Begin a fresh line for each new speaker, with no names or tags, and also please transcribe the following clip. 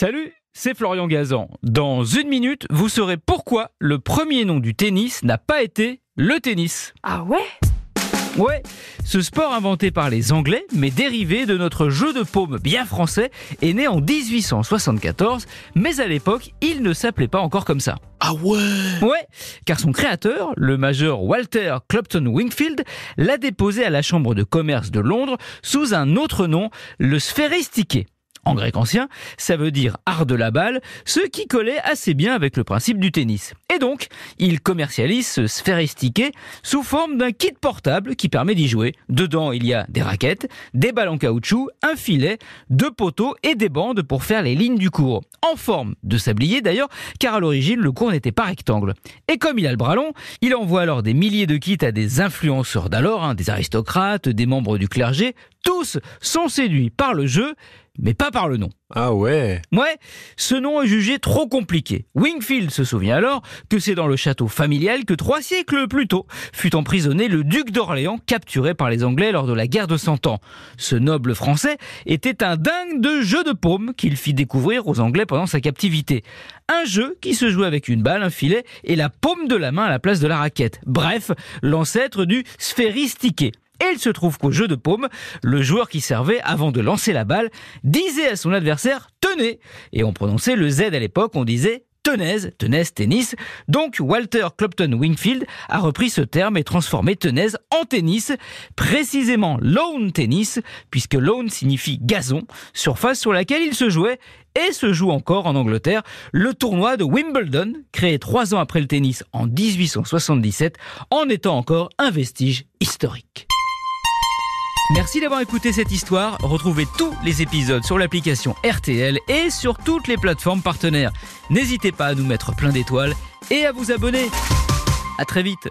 Salut, c'est Florian Gazan. Dans une minute, vous saurez pourquoi le premier nom du tennis n'a pas été le tennis.
Ah ouais?
Ouais, ce sport inventé par les Anglais, mais dérivé de notre jeu de paume bien français, est né en 1874, mais à l'époque, il ne s'appelait pas encore comme ça.
Ah ouais?
Ouais, car son créateur, le major Walter Clopton Wingfield, l'a déposé à la Chambre de commerce de Londres sous un autre nom, le sphéristiquet. En grec ancien, ça veut dire art de la balle, ce qui collait assez bien avec le principe du tennis. Et donc, il commercialise ce sphéristiquet sous forme d'un kit portable qui permet d'y jouer. Dedans, il y a des raquettes, des balles en caoutchouc, un filet, deux poteaux et des bandes pour faire les lignes du cours. En forme de sablier d'ailleurs, car à l'origine, le cours n'était pas rectangle. Et comme il a le bras long, il envoie alors des milliers de kits à des influenceurs d'alors, hein, des aristocrates, des membres du clergé. Tous sont séduits par le jeu mais pas par le nom.
Ah ouais
Ouais, ce nom est jugé trop compliqué. Wingfield se souvient alors que c'est dans le château familial que trois siècles plus tôt fut emprisonné le duc d'Orléans capturé par les Anglais lors de la guerre de Cent Ans. Ce noble français était un dingue de jeu de paume qu'il fit découvrir aux Anglais pendant sa captivité. Un jeu qui se jouait avec une balle, un filet et la paume de la main à la place de la raquette. Bref, l'ancêtre du sphéristiquet. Et il se trouve qu'au jeu de paume, le joueur qui servait, avant de lancer la balle, disait à son adversaire tenez. Et on prononçait le Z à l'époque, on disait tenaise, tenaise tennis. Donc Walter Clopton Wingfield a repris ce terme et transformé tenaise en tennis, précisément lawn tennis, puisque lawn signifie gazon, surface sur laquelle il se jouait et se joue encore en Angleterre le tournoi de Wimbledon, créé trois ans après le tennis en 1877, en étant encore un vestige historique. Merci d'avoir écouté cette histoire. Retrouvez tous les épisodes sur l'application RTL et sur toutes les plateformes partenaires. N'hésitez pas à nous mettre plein d'étoiles et à vous abonner. À très vite.